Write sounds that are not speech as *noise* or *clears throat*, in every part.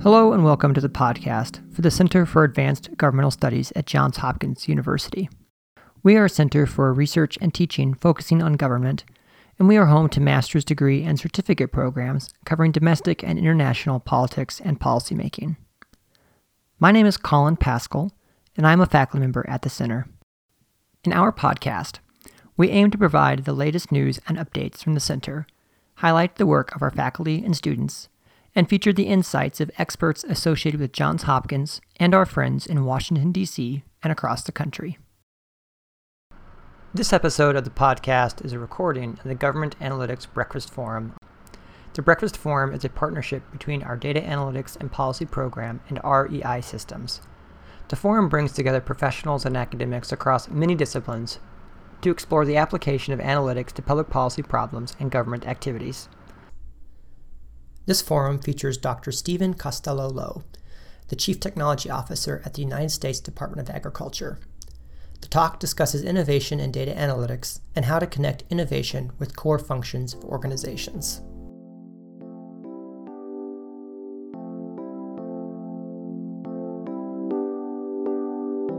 Hello and welcome to the podcast for the Center for Advanced Governmental Studies at Johns Hopkins University. We are a center for research and teaching focusing on government, and we are home to master's degree and certificate programs covering domestic and international politics and policymaking. My name is Colin Pascal, and I'm a faculty member at the center. In our podcast, we aim to provide the latest news and updates from the center, highlight the work of our faculty and students, and featured the insights of experts associated with Johns Hopkins and our friends in Washington, D.C. and across the country. This episode of the podcast is a recording of the Government Analytics Breakfast Forum. The Breakfast Forum is a partnership between our Data Analytics and Policy Program and REI Systems. The forum brings together professionals and academics across many disciplines to explore the application of analytics to public policy problems and government activities. This forum features Dr. Stephen Costello Low, the Chief Technology Officer at the United States Department of Agriculture. The talk discusses innovation in data analytics and how to connect innovation with core functions of organizations.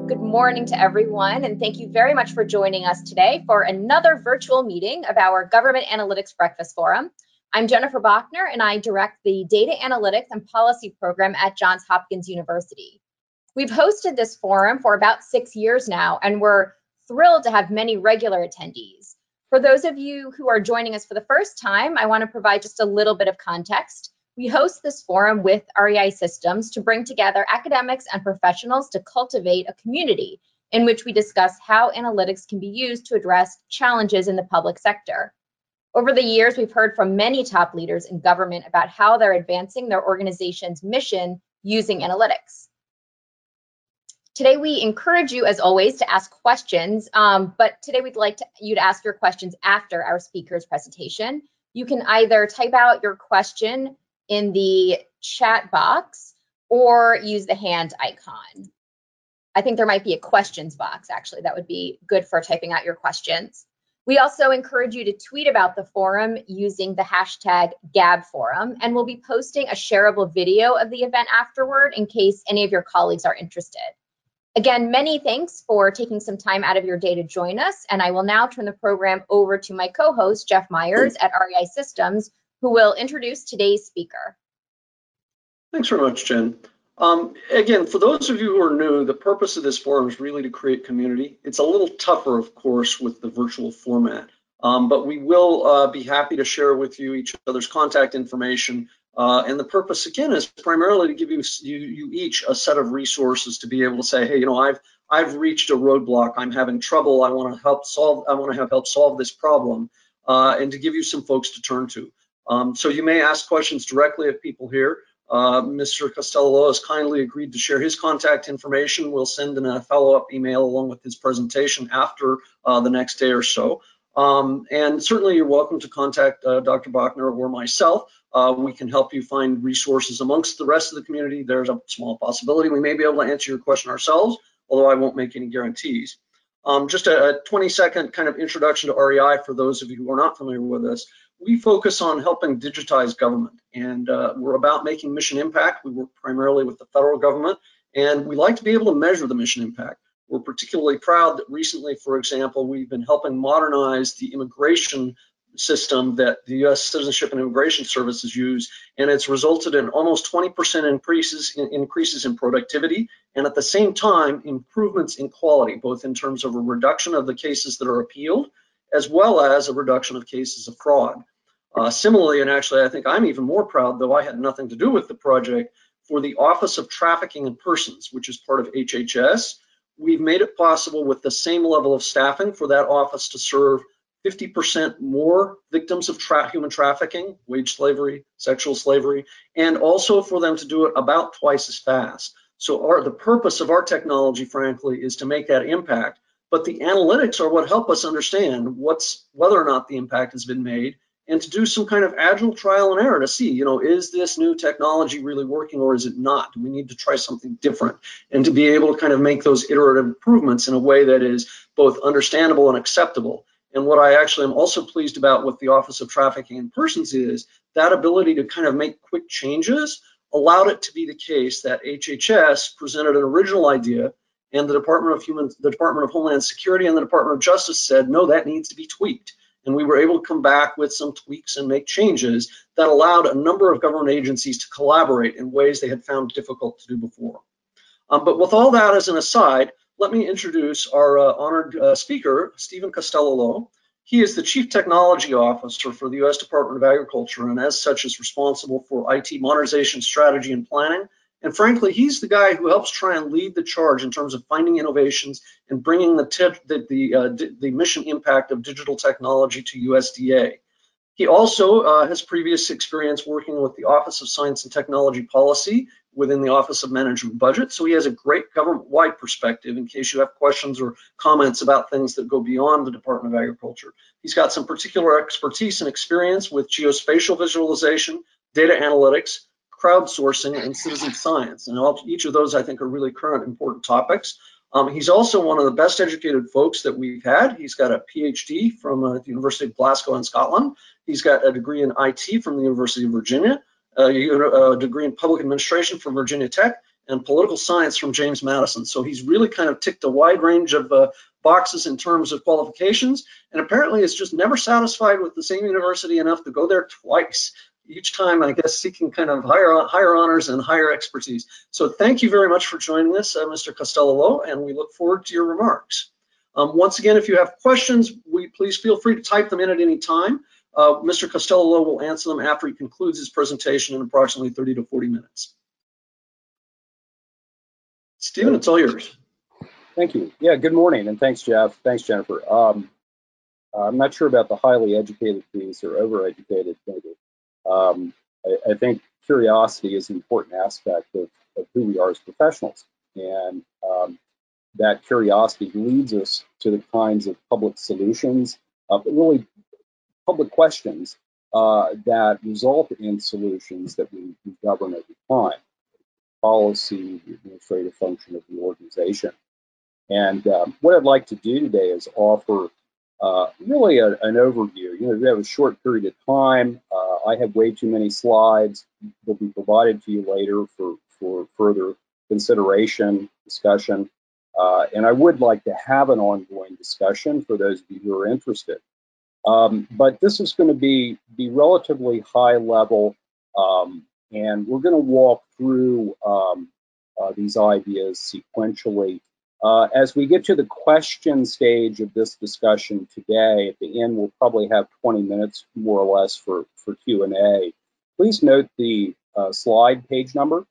Good morning to everyone, and thank you very much for joining us today for another virtual meeting of our Government Analytics Breakfast Forum. I'm Jennifer Bachner, and I direct the Data Analytics and Policy Program at Johns Hopkins University. We've hosted this forum for about six years now, and we're thrilled to have many regular attendees. For those of you who are joining us for the first time, I want to provide just a little bit of context. We host this forum with REI Systems to bring together academics and professionals to cultivate a community in which we discuss how analytics can be used to address challenges in the public sector. Over the years, we've heard from many top leaders in government about how they're advancing their organization's mission using analytics. Today, we encourage you, as always, to ask questions, um, but today we'd like to, you to ask your questions after our speaker's presentation. You can either type out your question in the chat box or use the hand icon. I think there might be a questions box, actually, that would be good for typing out your questions. We also encourage you to tweet about the forum using the hashtag GabForum, and we'll be posting a shareable video of the event afterward in case any of your colleagues are interested. Again, many thanks for taking some time out of your day to join us, and I will now turn the program over to my co-host, Jeff Myers at REI Systems, who will introduce today's speaker. Thanks very much, Jen. Um, again, for those of you who are new, the purpose of this forum is really to create community. It's a little tougher, of course, with the virtual format, um, but we will uh, be happy to share with you each other's contact information. Uh, and the purpose, again, is primarily to give you, you, you each a set of resources to be able to say, hey, you know, I've I've reached a roadblock. I'm having trouble. I want to help solve. I want to help solve this problem, uh, and to give you some folks to turn to. Um, so you may ask questions directly of people here. Uh, Mr. Costello has kindly agreed to share his contact information. We'll send in a follow-up email along with his presentation after uh, the next day or so. Um, and certainly you're welcome to contact uh, Dr. Bachner or myself. Uh, we can help you find resources amongst the rest of the community. There's a small possibility we may be able to answer your question ourselves, although I won't make any guarantees. Um, just a, a 20 second kind of introduction to REI for those of you who are not familiar with us we focus on helping digitize government and uh, we're about making mission impact. We work primarily with the federal government and we like to be able to measure the mission impact. We're particularly proud that recently, for example, we've been helping modernize the immigration system that the U.S. Citizenship and Immigration Services use, and it's resulted in almost 20% increases in, increases in productivity, and at the same time, improvements in quality, both in terms of a reduction of the cases that are appealed, as well as a reduction of cases of fraud. Uh, similarly, and actually I think I'm even more proud, though I had nothing to do with the project, for the Office of Trafficking in Persons, which is part of HHS, we've made it possible with the same level of staffing for that office to serve 50% more victims of tra human trafficking, wage slavery, sexual slavery, and also for them to do it about twice as fast. So our, the purpose of our technology, frankly, is to make that impact. But the analytics are what help us understand what's whether or not the impact has been made and to do some kind of agile trial and error to see, you know, is this new technology really working or is it not? Do we need to try something different? And to be able to kind of make those iterative improvements in a way that is both understandable and acceptable. And what I actually am also pleased about with the Office of Trafficking in Persons is that ability to kind of make quick changes allowed it to be the case that HHS presented an original idea and the Department of Human, the Department of Homeland Security and the Department of Justice said, no, that needs to be tweaked. And we were able to come back with some tweaks and make changes that allowed a number of government agencies to collaborate in ways they had found difficult to do before. Um, but with all that as an aside, let me introduce our uh, honored uh, speaker, Stephen Costello. He is the Chief Technology Officer for the U.S. Department of Agriculture and as such is responsible for IT modernization strategy and planning and frankly, he's the guy who helps try and lead the charge in terms of finding innovations and bringing the the the, uh, the mission impact of digital technology to USDA. He also uh, has previous experience working with the Office of Science and Technology Policy within the Office of Management Budget. So he has a great government-wide perspective in case you have questions or comments about things that go beyond the Department of Agriculture. He's got some particular expertise and experience with geospatial visualization, data analytics, crowdsourcing, and citizen science. And all, each of those, I think, are really current important topics. Um, he's also one of the best educated folks that we've had. He's got a PhD from uh, the University of Glasgow in Scotland. He's got a degree in IT from the University of Virginia, a, a degree in public administration from Virginia Tech, and political science from James Madison. So he's really kind of ticked a wide range of uh, boxes in terms of qualifications, and apparently is just never satisfied with the same university enough to go there twice each time, I guess, seeking kind of higher higher honors and higher expertise. So thank you very much for joining us, uh, Mr. Costello, and we look forward to your remarks. Um, once again, if you have questions, we please feel free to type them in at any time. Uh, Mr. Costello will answer them after he concludes his presentation in approximately 30 to 40 minutes. Stephen, it's all yours. Thank you. Yeah, good morning, and thanks, Jeff. Thanks, Jennifer. Um, I'm not sure about the highly educated piece or overeducated, maybe. Um, I, I, think curiosity is an important aspect of, of, who we are as professionals. And um, that curiosity leads us to the kinds of public solutions, uh, but really public questions uh, that result in solutions that we, we govern over time policy, the administrative function of the organization. And um, what I'd like to do today is offer uh, really a, an overview. You know, we have a short period of time. Uh, I have way too many slides. They'll be provided to you later for, for further consideration, discussion. Uh, and I would like to have an ongoing discussion for those of you who are interested. Um, but this is going to be, be relatively high level, um, and we're going to walk through um, uh, these ideas sequentially uh, as we get to the question stage of this discussion today, at the end we'll probably have 20 minutes more or less for, for Q&A. Please note the uh, slide page number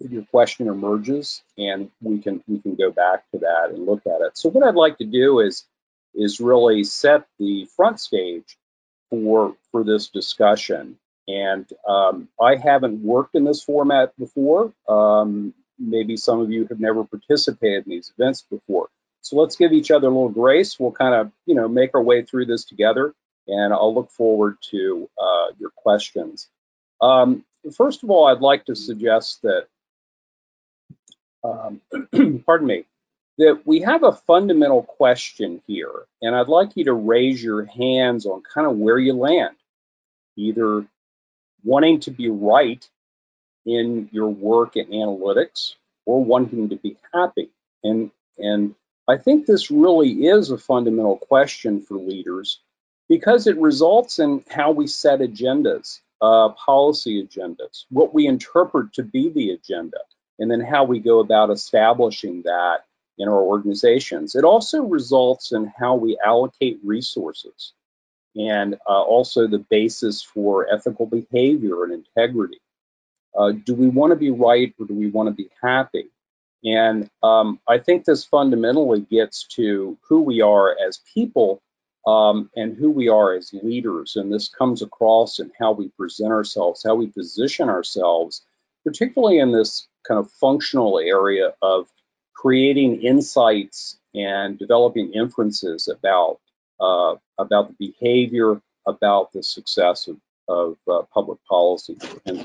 if your question emerges, and we can we can go back to that and look at it. So what I'd like to do is is really set the front stage for for this discussion. And um, I haven't worked in this format before. Um, maybe some of you have never participated in these events before. So let's give each other a little grace. We'll kind of, you know, make our way through this together, and I'll look forward to uh, your questions. Um, first of all, I'd like to suggest that, um, *clears throat* pardon me, that we have a fundamental question here, and I'd like you to raise your hands on kind of where you land, either wanting to be right in your work in analytics or wanting to be happy. And, and I think this really is a fundamental question for leaders because it results in how we set agendas, uh, policy agendas, what we interpret to be the agenda, and then how we go about establishing that in our organizations. It also results in how we allocate resources and uh, also the basis for ethical behavior and integrity. Uh, do we want to be right or do we want to be happy? And um, I think this fundamentally gets to who we are as people um, and who we are as leaders. And this comes across in how we present ourselves, how we position ourselves, particularly in this kind of functional area of creating insights and developing inferences about uh, about the behavior, about the success of, of uh, public policy. And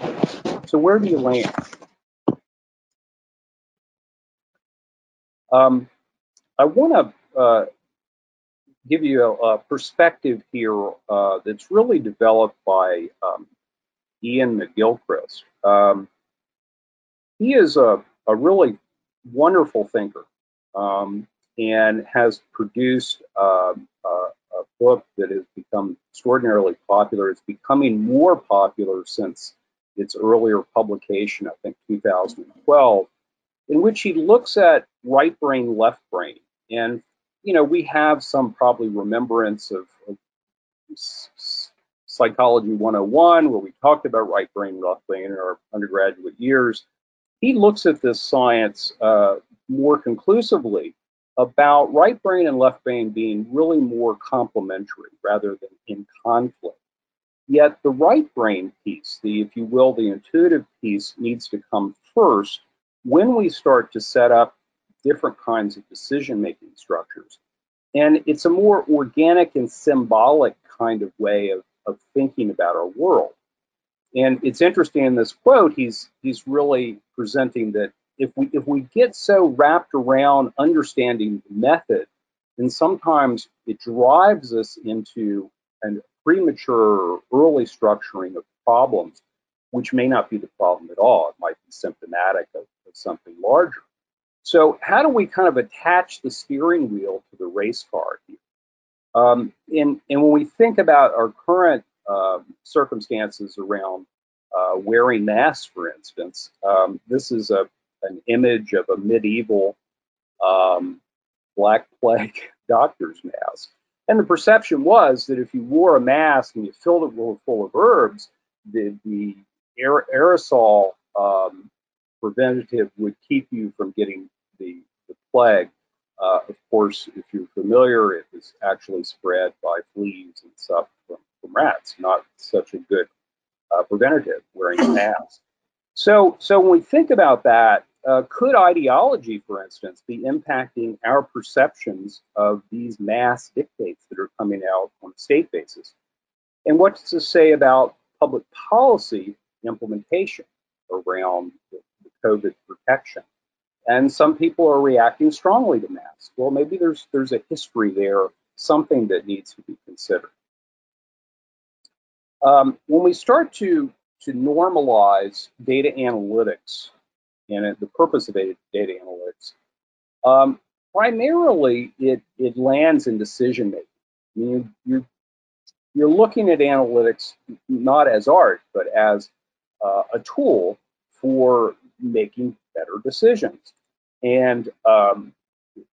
so where do you land? Um, I want to uh, give you a, a perspective here uh, that's really developed by um, Iain McGilchrist. Um, he is a, a really wonderful thinker um, and has produced uh, a, a book that has become extraordinarily popular. It's becoming more popular since its earlier publication, I think 2012, in which he looks at right brain, left brain. And, you know, we have some probably remembrance of, of Psychology 101, where we talked about right brain, left brain in our undergraduate years. He looks at this science uh, more conclusively about right brain and left brain being really more complementary rather than in conflict. Yet the right brain piece, the if you will, the intuitive piece needs to come first when we start to set up different kinds of decision-making structures. And it's a more organic and symbolic kind of way of, of thinking about our world. And it's interesting in this quote, he's he's really presenting that if we if we get so wrapped around understanding the method, then sometimes it drives us into a premature early structuring of problems, which may not be the problem at all. It might be symptomatic of, of something larger. So how do we kind of attach the steering wheel to the race car here? Um, and, and when we think about our current uh, circumstances around uh, wearing masks, for instance, um, this is a, an image of a medieval um, Black Plague *laughs* doctor's mask. And the perception was that if you wore a mask and you filled it with full of herbs, the, the aerosol um, preventative would keep you from getting the, the plague. Uh, of course, if you're familiar, it was actually spread by fleas and stuff from, from rats, not such a good uh, preventative wearing a mask. So, so when we think about that, uh, could ideology, for instance, be impacting our perceptions of these mass dictates that are coming out on a state basis? And what this say about public policy implementation around the, the COVID protection? And some people are reacting strongly to masks. Well, maybe there's there's a history there, something that needs to be considered. Um, when we start to to normalize data analytics and the purpose of data, analytics, um, primarily it it lands in decision making. I mean, you, you're looking at analytics not as art, but as uh, a tool for making better decisions. And um,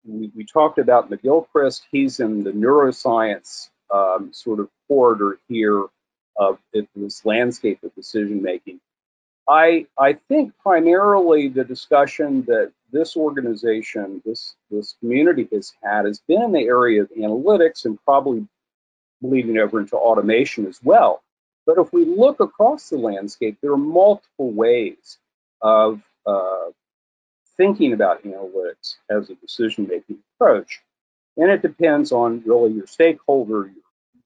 we, we, talked about McGilchrist. He's in the neuroscience um, sort of corridor here of this landscape of decision making. I, I think primarily the discussion that this organization, this, this community has had has been in the area of analytics and probably bleeding over into automation as well. But if we look across the landscape, there are multiple ways of uh, thinking about analytics as a decision-making approach. And it depends on really your stakeholder,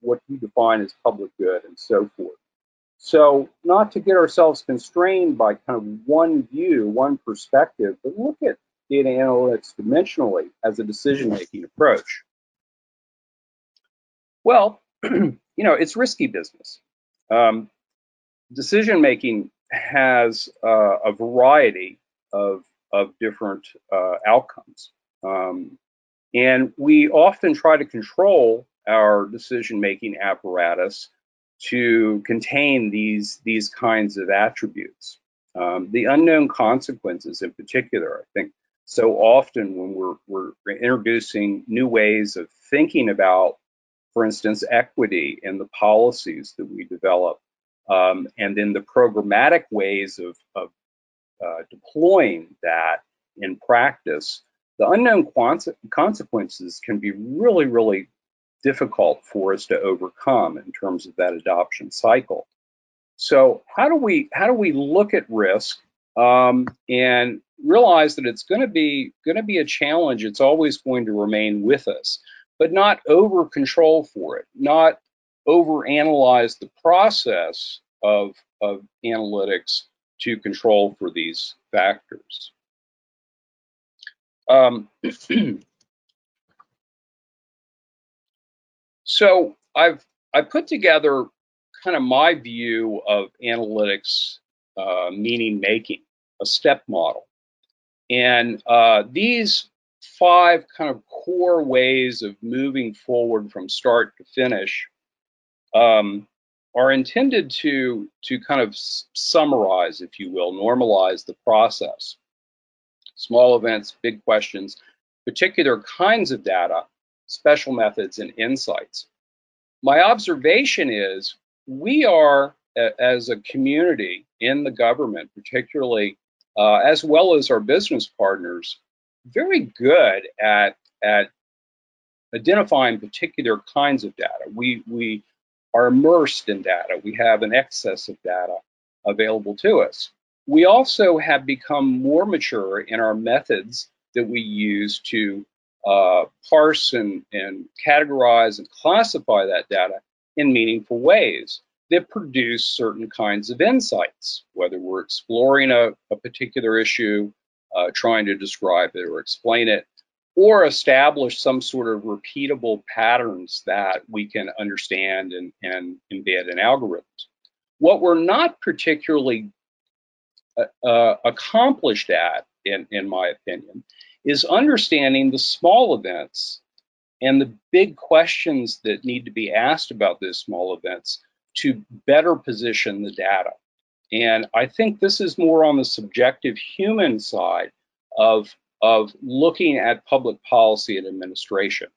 what you define as public good, and so forth. So not to get ourselves constrained by kind of one view, one perspective, but look at data analytics dimensionally as a decision-making approach. Well, *clears throat* you know, it's risky business. Um, decision-making has uh, a variety of of different uh, outcomes. Um, and we often try to control our decision-making apparatus to contain these, these kinds of attributes. Um, the unknown consequences in particular, I think so often when we're, we're introducing new ways of thinking about, for instance, equity in the policies that we develop, um, and then the programmatic ways of, of uh, deploying that in practice, the unknown consequences can be really, really difficult for us to overcome in terms of that adoption cycle. So how do we how do we look at risk um, and realize that it's going to be going to be a challenge? It's always going to remain with us, but not over control for it, not over analyze the process of of analytics to control for these factors. Um, *clears throat* so I've I put together kind of my view of analytics uh, meaning making, a step model. And uh, these five kind of core ways of moving forward from start to finish um, are intended to, to kind of summarize, if you will, normalize the process. Small events, big questions, particular kinds of data, special methods, and insights. My observation is we are, as a community in the government, particularly uh, as well as our business partners, very good at, at identifying particular kinds of data. We, we are immersed in data. We have an excess of data available to us. We also have become more mature in our methods that we use to uh, parse and, and categorize and classify that data in meaningful ways that produce certain kinds of insights, whether we're exploring a, a particular issue, uh, trying to describe it or explain it, or establish some sort of repeatable patterns that we can understand and, and embed in algorithms. What we're not particularly uh, uh, accomplished at, in, in my opinion, is understanding the small events and the big questions that need to be asked about those small events to better position the data. And I think this is more on the subjective human side of, of looking at public policy and administration.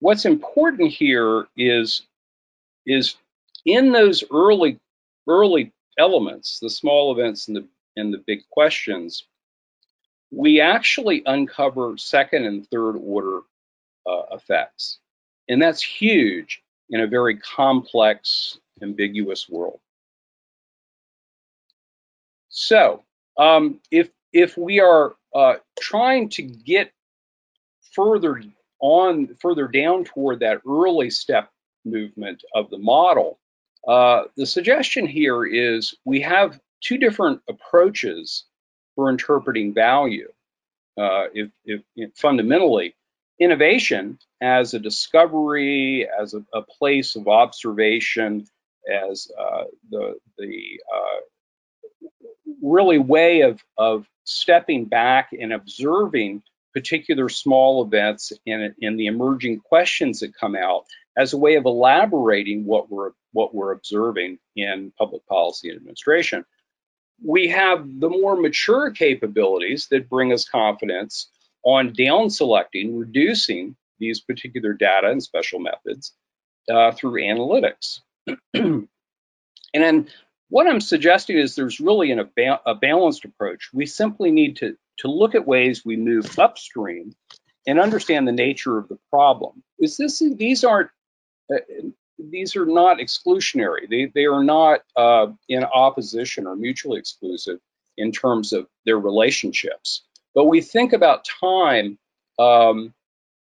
What's important here is, is in those early, early elements, the small events and the, and the big questions, we actually uncover second and third order uh, effects. And that's huge in a very complex, ambiguous world. So um, if, if we are uh, trying to get further on, further down toward that early step movement of the model, uh, the suggestion here is we have two different approaches for interpreting value. Uh, if, if, if, fundamentally, innovation as a discovery, as a, a place of observation, as uh, the the uh, really way of of stepping back and observing particular small events and, and the emerging questions that come out as a way of elaborating what we're what we're observing in public policy and administration. We have the more mature capabilities that bring us confidence on down selecting, reducing these particular data and special methods uh, through analytics. *clears throat* and then what I'm suggesting is there's really an, a, balanced approach. We simply need to, to look at ways we move upstream and understand the nature of the problem. Is this these aren't uh, these are not exclusionary. They they are not uh, in opposition or mutually exclusive in terms of their relationships. But we think about time um,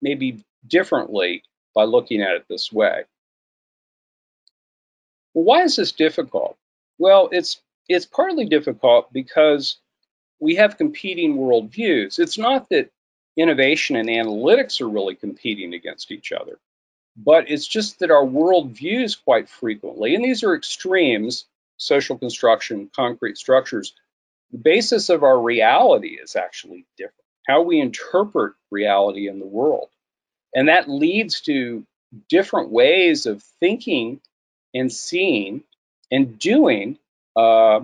maybe differently by looking at it this way. Why is this difficult? Well, it's it's partly difficult because we have competing worldviews. It's not that innovation and analytics are really competing against each other, but it's just that our worldviews quite frequently, and these are extremes, social construction, concrete structures, the basis of our reality is actually different, how we interpret reality in the world. And that leads to different ways of thinking and seeing and doing uh,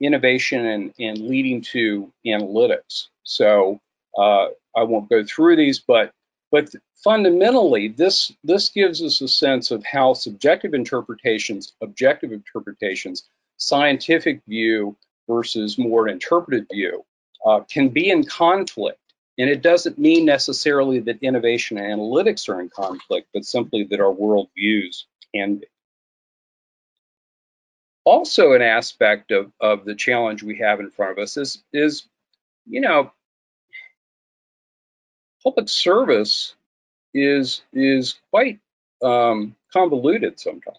innovation and, and leading to analytics. So uh, I won't go through these, but but fundamentally, this this gives us a sense of how subjective interpretations, objective interpretations, scientific view, versus more interpretive view uh, can be in conflict. And it doesn't mean necessarily that innovation and analytics are in conflict, but simply that our worldviews can be. Also, an aspect of, of the challenge we have in front of us is, is you know, public service is, is quite um, convoluted sometimes,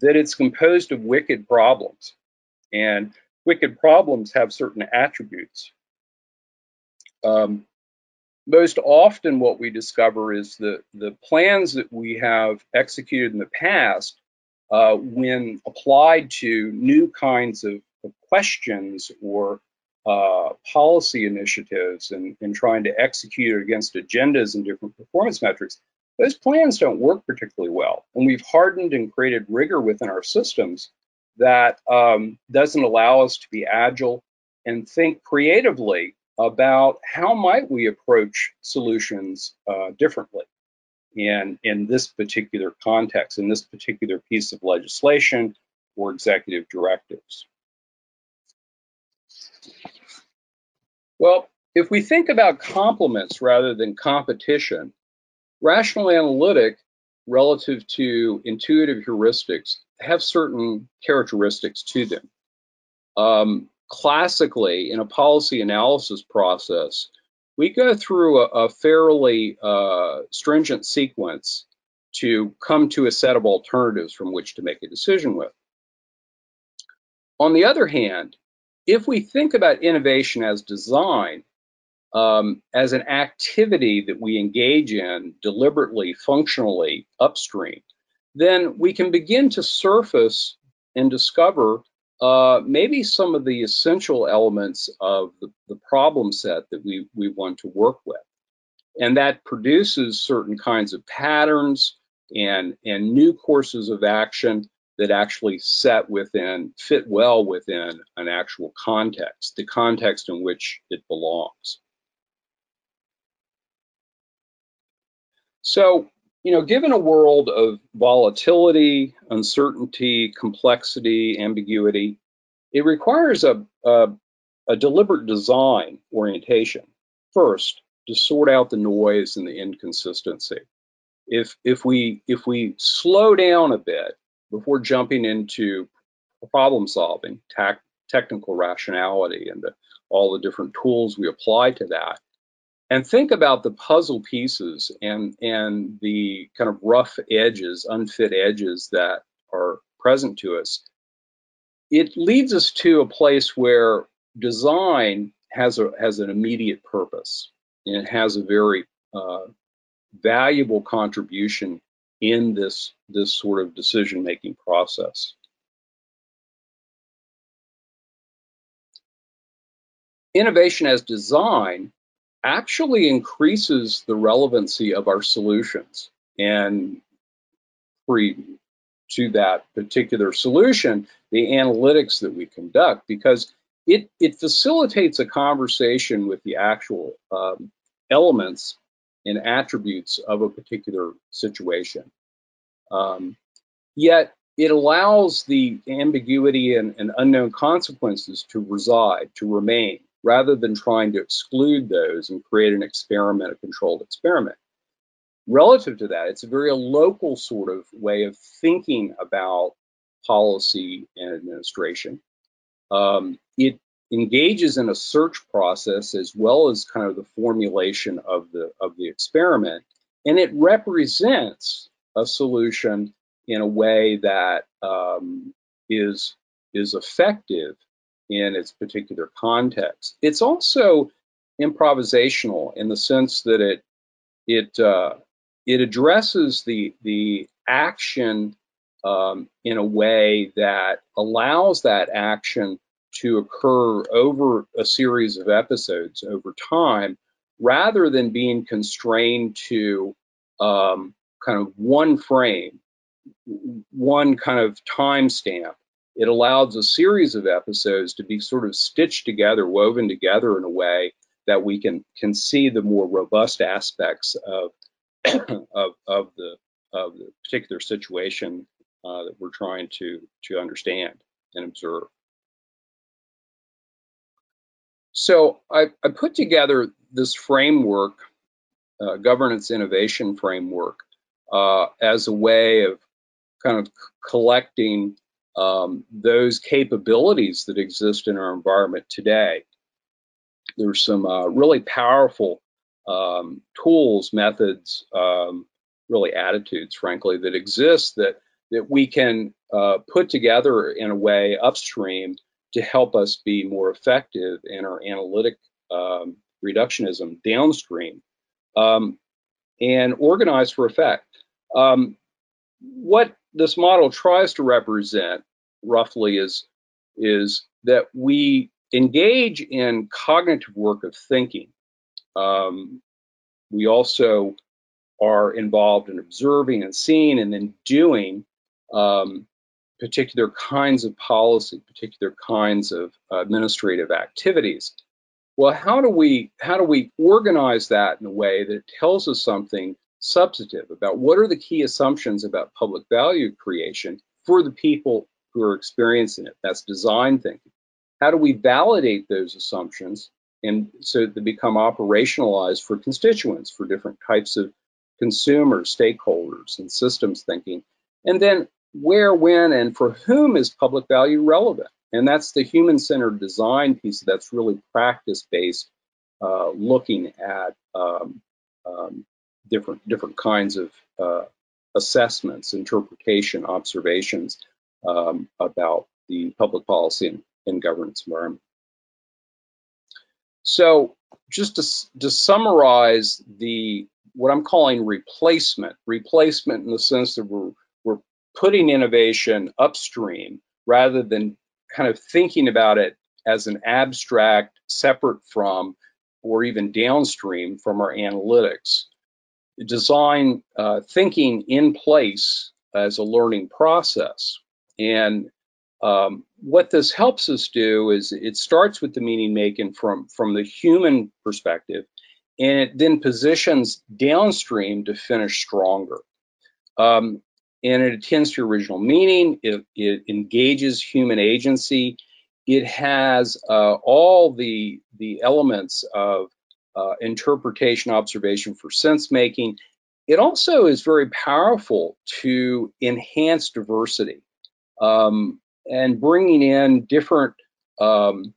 that it's composed of wicked problems. And wicked problems have certain attributes. Um, most often what we discover is that the plans that we have executed in the past uh, when applied to new kinds of, of questions or uh, policy initiatives and, and trying to execute against agendas and different performance metrics, those plans don't work particularly well. And we've hardened and created rigor within our systems that um, doesn't allow us to be agile and think creatively about how might we approach solutions uh, differently in, in this particular context, in this particular piece of legislation or executive directives. Well, if we think about complements rather than competition, rational analytic relative to intuitive heuristics have certain characteristics to them. Um, classically, in a policy analysis process, we go through a, a fairly uh, stringent sequence to come to a set of alternatives from which to make a decision with. On the other hand, if we think about innovation as design, um, as an activity that we engage in deliberately, functionally, upstream, then we can begin to surface and discover uh, maybe some of the essential elements of the, the problem set that we, we want to work with. And that produces certain kinds of patterns and, and new courses of action that actually set within, fit well within an actual context, the context in which it belongs. So, you know, given a world of volatility, uncertainty, complexity, ambiguity, it requires a, a, a deliberate design orientation. First, to sort out the noise and the inconsistency. If if we if we slow down a bit before jumping into problem solving, technical rationality, and the, all the different tools we apply to that, and think about the puzzle pieces and and the kind of rough edges, unfit edges that are present to us, it leads us to a place where design has a has an immediate purpose. And it has a very uh, valuable contribution in this this sort of decision making process. Innovation as design actually increases the relevancy of our solutions. And to that particular solution, the analytics that we conduct, because it, it facilitates a conversation with the actual um, elements and attributes of a particular situation. Um, yet it allows the ambiguity and, and unknown consequences to reside, to remain rather than trying to exclude those and create an experiment, a controlled experiment. Relative to that, it's a very local sort of way of thinking about policy and administration. Um, it engages in a search process as well as kind of the formulation of the of the experiment, and it represents a solution in a way that um, is is effective in its particular context. It's also improvisational in the sense that it it uh, it addresses the the action um, in a way that allows that action to occur over a series of episodes over time, rather than being constrained to um, kind of one frame, one kind of timestamp it allows a series of episodes to be sort of stitched together, woven together in a way that we can can see the more robust aspects of *coughs* of, of the of the particular situation uh, that we're trying to to understand and observe. So I, I put together this framework, uh, governance innovation framework, uh, as a way of kind of collecting um, those capabilities that exist in our environment today. There's some uh, really powerful um, tools, methods, um, really attitudes, frankly, that exist that that we can uh, put together in a way upstream to help us be more effective in our analytic um, reductionism downstream um, and organize for effect. Um, what this model tries to represent roughly is is that we engage in cognitive work of thinking. Um, we also are involved in observing and seeing and then doing um, particular kinds of policy, particular kinds of administrative activities. Well, how do we how do we organize that in a way that tells us something substantive about what are the key assumptions about public value creation for the people who are experiencing it? That's design thinking. How do we validate those assumptions and so that they become operationalized for constituents, for different types of consumers, stakeholders, and systems thinking? And then where, when, and for whom is public value relevant? And that's the human-centered design piece that's really practice-based, uh, looking at um, um, different different kinds of uh, assessments, interpretation, observations um, about the public policy and, and, governance environment. So, just to, to summarize the what I'm calling replacement, replacement in the sense that we're putting innovation upstream rather than kind of thinking about it as an abstract, separate from, or even downstream from our analytics. Design uh, thinking in place as a learning process. And um, what this helps us do is it starts with the meaning making from, from the human perspective, and it then positions downstream to finish stronger. Um, and it attends to original meaning. It, it engages human agency. It has uh, all the the elements of uh, interpretation, observation for sense making. It also is very powerful to enhance diversity um, and bringing in different um,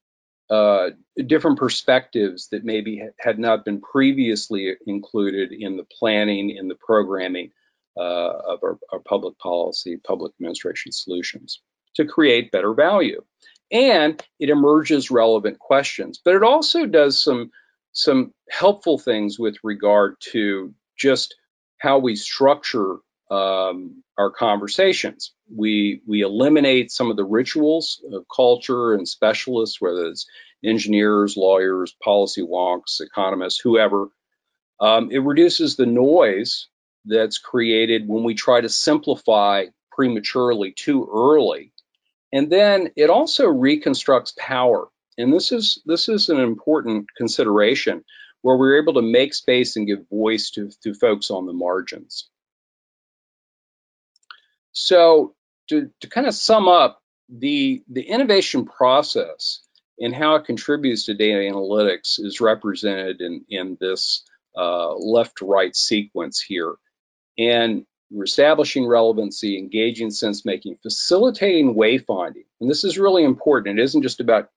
uh, different perspectives that maybe had not been previously included in the planning, in the programming of our, our public policy, public administration solutions to create better value. And it emerges relevant questions, but it also does some some helpful things with regard to just how we structure um, our conversations. We we eliminate some of the rituals of culture and specialists, whether it's engineers, lawyers, policy wonks, economists, whoever. Um, it reduces the noise that's created when we try to simplify prematurely too early. And then it also reconstructs power. And this is this is an important consideration where we're able to make space and give voice to, to folks on the margins. So to, to kind of sum up the, the innovation process and how it contributes to data analytics is represented in, in this uh, left-right sequence here and we're establishing relevancy, engaging sense making, facilitating wayfinding. And this is really important. It isn't just about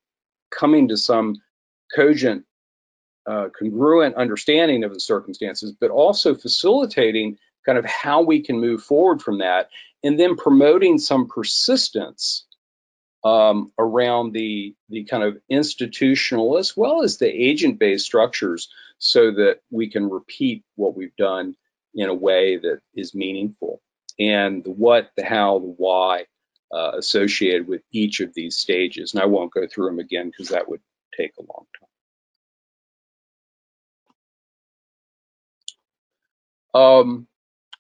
coming to some cogent, uh, congruent understanding of the circumstances, but also facilitating kind of how we can move forward from that and then promoting some persistence um, around the the kind of institutional as well as the agent-based structures so that we can repeat what we've done in a way that is meaningful. And the what, the how, the why uh, associated with each of these stages. And I won't go through them again because that would take a long time. Um,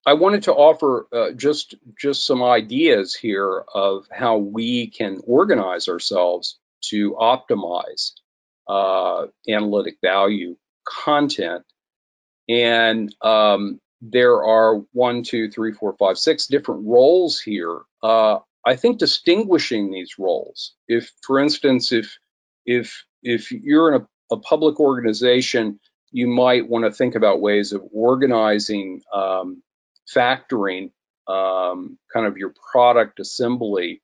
I wanted to offer uh, just just some ideas here of how we can organize ourselves to optimize uh, analytic value content. And um, there are one, two, three, four, five, six different roles here. Uh, I think distinguishing these roles, if, for instance, if if if you're in a, a public organization, you might want to think about ways of organizing, um, factoring um, kind of your product assembly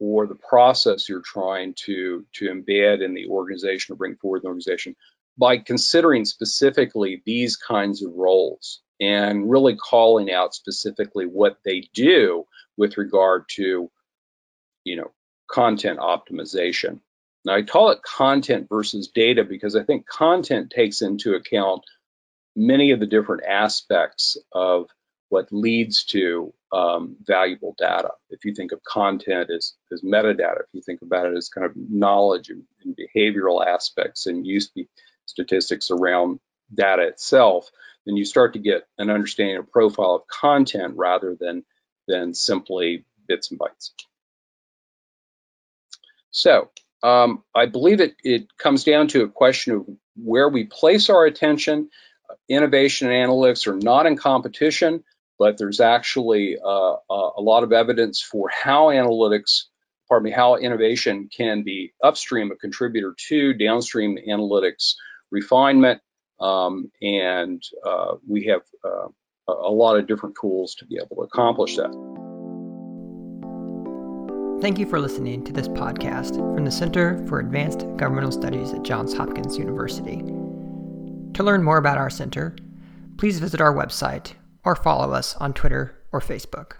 or the process you're trying to to embed in the organization or bring forward the organization by considering specifically these kinds of roles and really calling out specifically what they do with regard to, you know, content optimization. Now I call it content versus data because I think content takes into account many of the different aspects of what leads to um, valuable data. If you think of content as, as metadata, if you think about it as kind of knowledge and, and behavioral aspects and use statistics around data itself, then you start to get an understanding of profile of content rather than, than simply bits and bytes. So um, I believe it, it comes down to a question of where we place our attention. Innovation and analytics are not in competition, but there's actually uh, a lot of evidence for how analytics, pardon me, how innovation can be upstream a contributor to downstream analytics refinement. Um, and uh, we have uh, a lot of different tools to be able to accomplish that. Thank you for listening to this podcast from the Center for Advanced Governmental Studies at Johns Hopkins University. To learn more about our center, please visit our website or follow us on Twitter or Facebook.